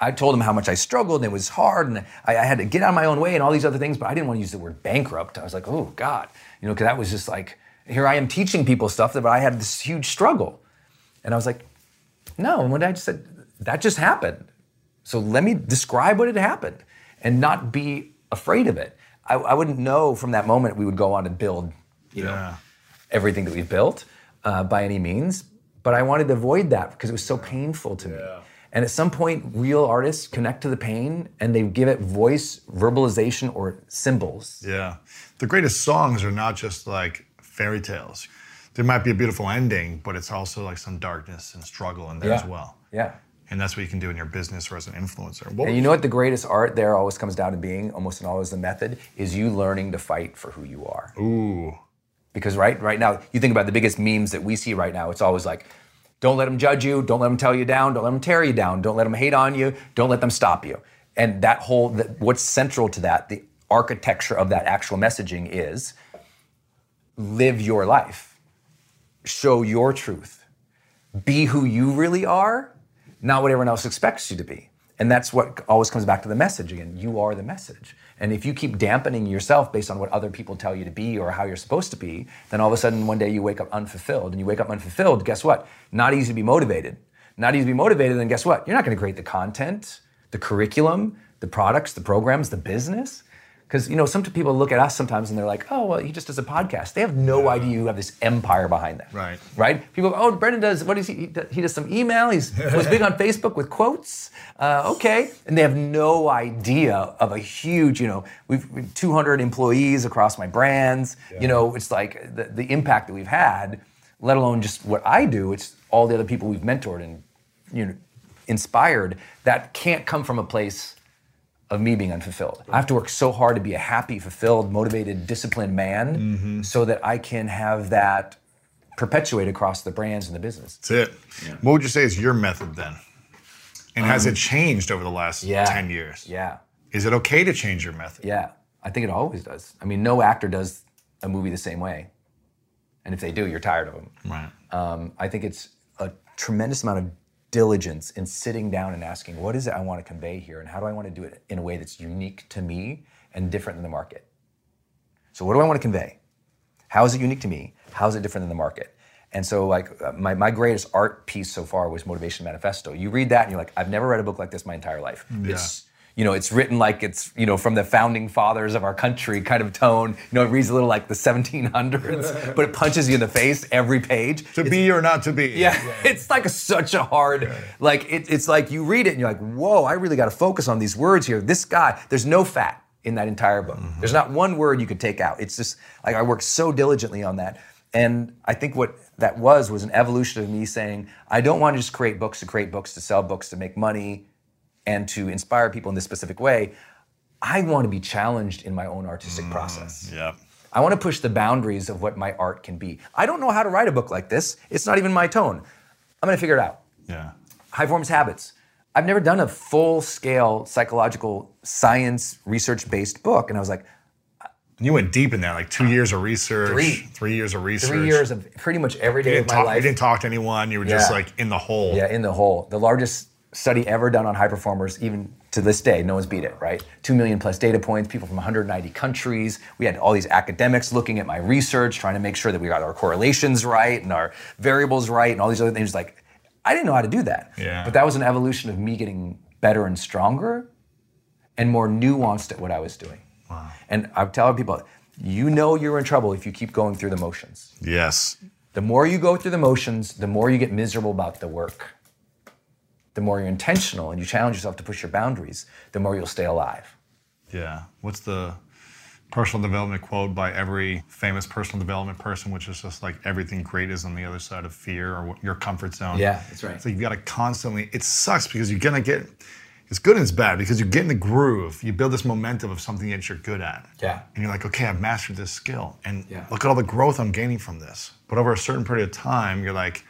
I told him how much I struggled and it was hard and I, I, had to get out of my own way and all these other things, but I didn't want to use the word bankrupt. I was like, oh God, you know, because that was just like, here I am teaching people stuff but I had this huge struggle. And I was like, no. And one day I just said, that just happened. So let me describe what had happened and not be afraid of it. I, I wouldn't know from that moment we would go on and build, you yeah. know, everything that we've built uh, by any means. But I wanted to avoid that because it was so painful to yeah. me. And at some point, real artists connect to the pain and they give it voice, verbalization, or symbols. Yeah. The greatest songs are not just like fairy tales. There might be a beautiful ending, but it's also like some darkness and struggle in there yeah. as well. Yeah. And that's what you can do in your business or as an influencer. What and you know what the greatest art there always comes down to being, almost and always the method, is you learning to fight for who you are. Ooh. Because right right now, you think about the biggest memes that we see right now, it's always like, don't let them judge you. Don't let them tell you down. Don't let them tear you down. Don't let them hate on you. Don't let them stop you. And that whole, what's central to that, the architecture of that actual messaging is live your life, show your truth, be who you really are, not what everyone else expects you to be. And that's what always comes back to the message again. You are the message. And if you keep dampening yourself based on what other people tell you to be or how you're supposed to be, then all of a sudden one day you wake up unfulfilled. And you wake up unfulfilled, guess what? Not easy to be motivated. Not easy to be motivated, then guess what? You're not going to create the content, the curriculum, the products, the programs, the business. Because you know, some people look at us sometimes and they're like, "Oh, well, he just does a podcast." They have no yeah. idea you have this empire behind that. Right. Right. People, go, "Oh, Brendon does what is he? He does some email. He's was big on Facebook with quotes." Uh, okay, and they have no idea of a huge, you know, we've, we've 200 employees across my brands. Yeah. You know, it's like the, the impact that we've had, let alone just what I do. It's all the other people we've mentored and you know inspired. That can't come from a place of me being unfulfilled. I have to work so hard to be a happy, fulfilled, motivated, disciplined man mm-hmm. so that I can have that perpetuate across the brands and the business. That's it. Yeah. What would you say is your method then? And um, has it changed over the last yeah, 10 years? Yeah. Is it okay to change your method? Yeah. I think it always does. I mean, no actor does a movie the same way. And if they do, you're tired of them. Right. Um, I think it's a tremendous amount of diligence in sitting down and asking, what is it I want to convey here, and how do I want to do it in a way that's unique to me and different than the market? So, what do I want to convey? How is it unique to me? How is it different than the market? And so, like, uh, my, my greatest art piece so far was Motivation Manifesto. You read that and you're like, I've never read a book like this my entire life. Yeah. It's you know, it's written like it's, you know, from the founding fathers of our country kind of tone. You know, it reads a little like the 1700s, but it punches you in the face every page. To it's, be or not to be. Yeah, yeah. it's like a, such a hard, yeah. like, it, it's like you read it and you're like, whoa, I really got to focus on these words here. This guy, there's no fat in that entire book. Mm-hmm. There's not one word you could take out. It's just like I worked so diligently on that. And I think what that was was an evolution of me saying, I don't want to just create books to create books to sell books to make money and to inspire people in this specific way, I want to be challenged in my own artistic mm, process. Yeah. I want to push the boundaries of what my art can be. I don't know how to write a book like this. It's not even my tone. I'm going to figure it out. Yeah. High Performance Habits. I've never done a full scale psychological science research based book. And I was like, you went deep in that, like two years of research, three, three years of research, three years of pretty much every day of my talk, life. You didn't talk to anyone. You were yeah. just like in the hole. Yeah, in the hole. The largest study ever done on high performers, even to this day, no one's beat it, right? Two million plus data points, people from 190 countries. We had all these academics looking at my research, trying to make sure that we got our correlations right and our variables right and all these other things. Like, I didn't know how to do that. Yeah. But that was an evolution of me getting better and stronger and more nuanced at what I was doing. Wow. And I tell people, you know you're in trouble if you keep going through the motions. Yes The more you go through the motions, the more you get miserable about the work. The more you're intentional and you challenge yourself to push your boundaries, the more you'll stay alive. Yeah. What's the personal development quote by every famous personal development person, which is just like everything great is on the other side of fear or your comfort zone. Yeah, that's right. So you've got to constantly. It sucks because you're gonna get. It's good and it's bad because you get in the groove. You build this momentum of something that you're good at. Yeah. And you're like, okay, I've mastered this skill, and Yeah. look at all the growth I'm gaining from this. But over a certain period of time, you're like,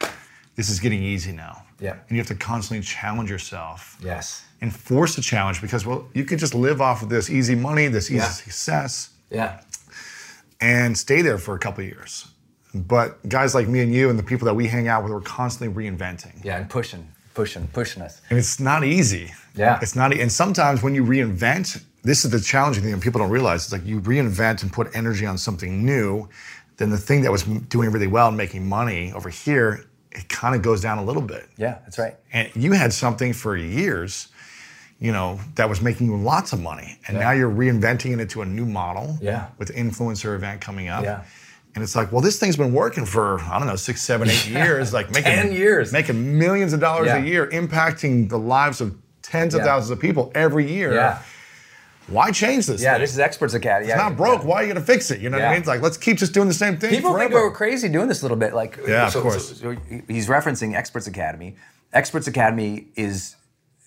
this is getting easy now. Yeah. And you have to constantly challenge yourself Yes. and force a challenge because well you could just live off of this easy money this easy Yeah. success Yeah. and stay there for a couple of years but guys like me and you and the people that we hang out with are constantly reinventing Yeah, and pushing, pushing, pushing us. and it's not easy Yeah. it's not and sometimes when you reinvent this is the challenging thing and people don't realize it's like you reinvent and put energy on something new then the thing that was doing really well and making money over here it kind of goes down a little bit Yeah, that's right. and you had something for years, you know, that was making you lots of money, and Yeah. now you're reinventing it into a new model. Yeah. With influencer event coming up. Yeah. And it's like, well, this thing's been working for I don't know six, seven, eight years, like making 10 years. making millions of dollars Yeah. a year, impacting the lives of tens of Yeah. thousands of people every year. Yeah. Why change this? Yeah, thing? this is Experts Academy. It's yeah, not broke. yeah. Why are you gonna fix it? You know what I mean? It's like let's keep just doing the same thing. People think we're crazy doing this a little bit. Like, Yeah, of so- course. so- so he's referencing Experts Academy. Experts Academy is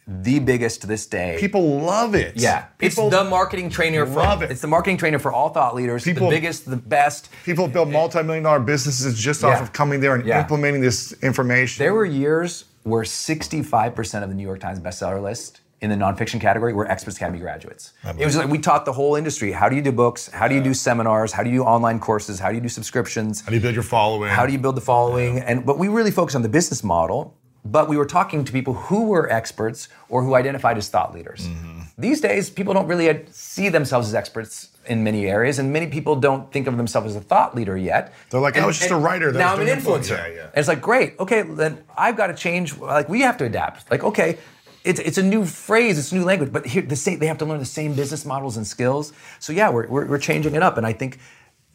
the biggest to this day. People love it. yeah, People it's the marketing trainer for love it. it's the marketing trainer for all thought leaders. People- the biggest, the best. People build multi-million dollar businesses just off of coming there and Yeah. implementing this information. There were years where 65% of the New York Times bestseller list in the nonfiction category were Experts Academy graduates. It was like we taught the whole industry. How do you do books, how do you do seminars, how do you do online courses, how do you do subscriptions, How do you build your following? how do you build the following? And but we really focused on the business model but we were talking to people who were experts or who identified as thought leaders. Mm-hmm. these days people don't really see themselves as experts in many areas and many people don't think of themselves as a thought leader yet. They're like, I was just a writer that now i'm an doing a book." influencer. Yeah, yeah. and it's like great okay then i've got to change like we have to adapt. Like okay it's, it's a new phrase, it's a new language, but here the same, they have to learn the same business models and skills. So yeah, we're, we're, we're changing it up, and I think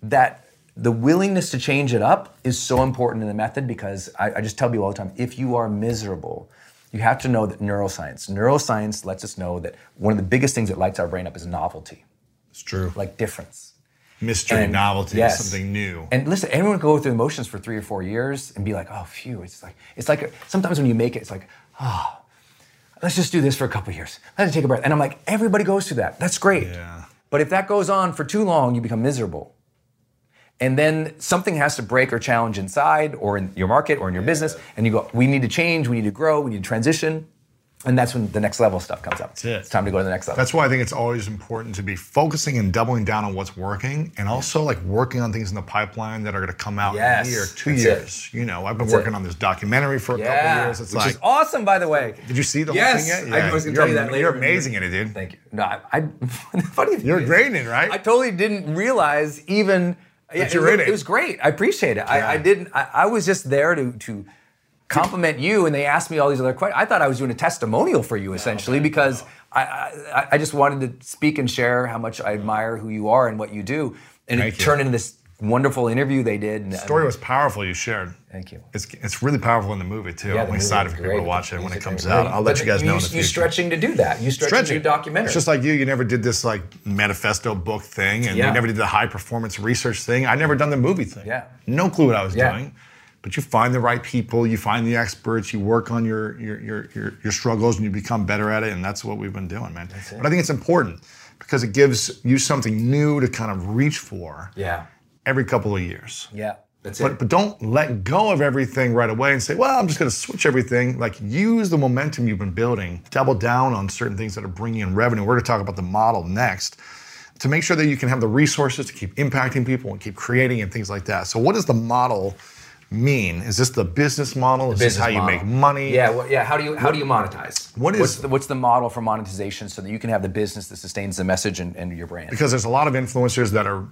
that the willingness to change it up is so important in the method because I, I just tell people all the time, if you are miserable, you have to know that neuroscience, neuroscience lets us know that one of the biggest things that lights our brain up is novelty, It's true. like difference. mystery, And- novelty, yes. something new. And listen, everyone can go through the motions for three or four years and be like, oh, phew. It's like it's like sometimes when you make it, it's like, oh, let's just do this for a couple years. Let's take a breath. And I'm like, everybody goes through that. That's great. Yeah. But if that goes on for too long, you become miserable. And then something has to break or challenge inside or in your market or in your business. And you go, we need to change, we need to grow, we need to transition. And that's when the next level stuff comes up. That's it. It's time to go to the next level. That's why I think it's always important to be focusing and doubling down on what's working and also like working on things in the pipeline that are going to come out Yes, in a year, two that's years. You know, I've been That's working it. on this documentary for a couple yeah, years. It's which like, is awesome, by the way. did you see the yes, whole thing yet? I was going to you're, tell you that later. You're amazing in it, dude. Thank you. No, I, I funny. thing You're is, great in it, right? I totally didn't realize even. Yeah, you're it, in it. It was great. I appreciate it. I, I didn't. I, I was just there to to compliment you, and they asked me all these other questions. I thought I was doing a testimonial for you essentially because I, I I just wanted to speak and share how much I admire who you are and what you do, and Thank it you. turned into this wonderful interview they did. And, The story was powerful. You shared. Thank you. It's it's really powerful in the movie too. Yeah, I'm excited for people to watch it when it comes out. great. I'll let But you guys know in the You stretching to do that. You stretching to do documentary. It's just like you. You never did this like manifesto book thing, and Yeah. you never did the high performance research thing. I never done the movie thing. Yeah. No clue what I was Yeah. doing. But you find the right people, you find the experts, you work on your your your your, your struggles, and you become better at it. And that's what we've been doing, man. But I think it's important because it gives you something new to kind of reach for yeah, every couple of years. yeah. That's But, it. but don't let go of everything right away and say, well, I'm just going to switch everything. Like, use the momentum you've been building, double down on certain things that are bringing in revenue. We're going to talk about the model next to make sure that you can have the resources to keep impacting people and keep creating and things like that. So, what is the model mean? Is this the business model? Is this business how you make money? Yeah, well, yeah. How do you how do you monetize? What is- what's the, what's the model for monetization so that you can have the business that sustains the message and, and your brand? Because there's a lot of influencers that are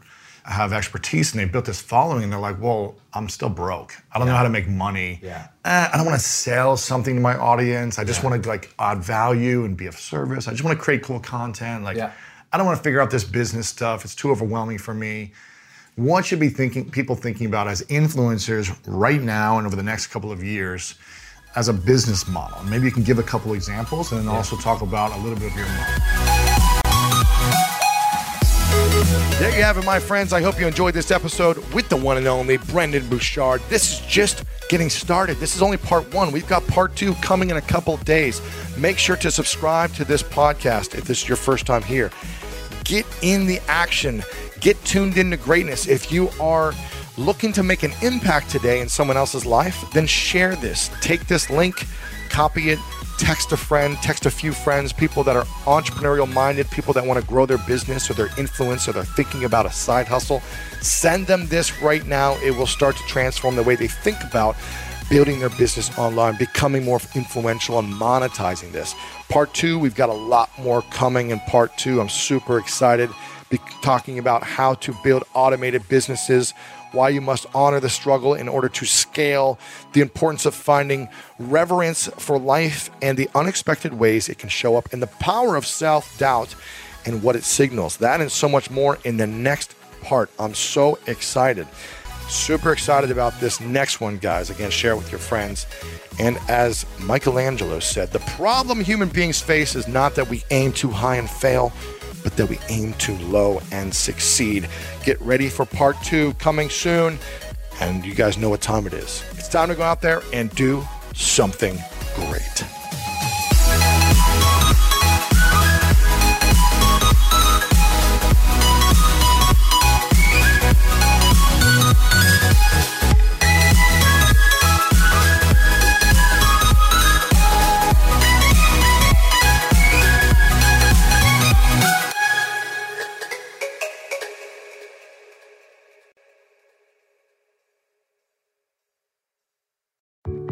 have expertise and they built this following and they're like, well, I'm still broke. I don't know how to make money. Yeah. Eh, I don't want to sell something to my audience. I just want to like add value and be of service. I just want to create cool content. Like, Yeah. I don't want to figure out this business stuff. It's too overwhelming for me. What should be thinking people thinking about as influencers right now and over the next couple of years as a business model? Maybe you can give a couple examples and then also talk about a little bit of your model. There you have it, my friends. I hope you enjoyed this episode with the one and only Brendon Burchard. This is just getting started. This is only part one. We've got part two coming in a couple days. Make sure to subscribe to this podcast if this is your first time here. Get in the action, get tuned into greatness. If you are looking to make an impact today in someone else's life, then share this. Take this link, copy it, text a friend, text a few friends, people that are entrepreneurial minded, people that want to grow their business or their influence or they're thinking about a side hustle. Send them this right now. It will start to transform the way they think about building their business online, becoming more influential, and monetizing this. Part two, we've got a lot more coming in part two. I'm super excited. Be talking about how to build automated businesses why you must honor the struggle in order to scale, the importance of finding reverence for life and the unexpected ways it can show up, and the power of self doubt and what it signals. That and so much more in the next part. I'm so excited. Super excited about this next one, guys. Again, share it with your friends. And as Michelangelo said, the problem human beings face is not that we aim too high and fail but that we aim too low and succeed. Get ready for part two coming soon. And you guys know what time it is. It's time to go out there and do something great.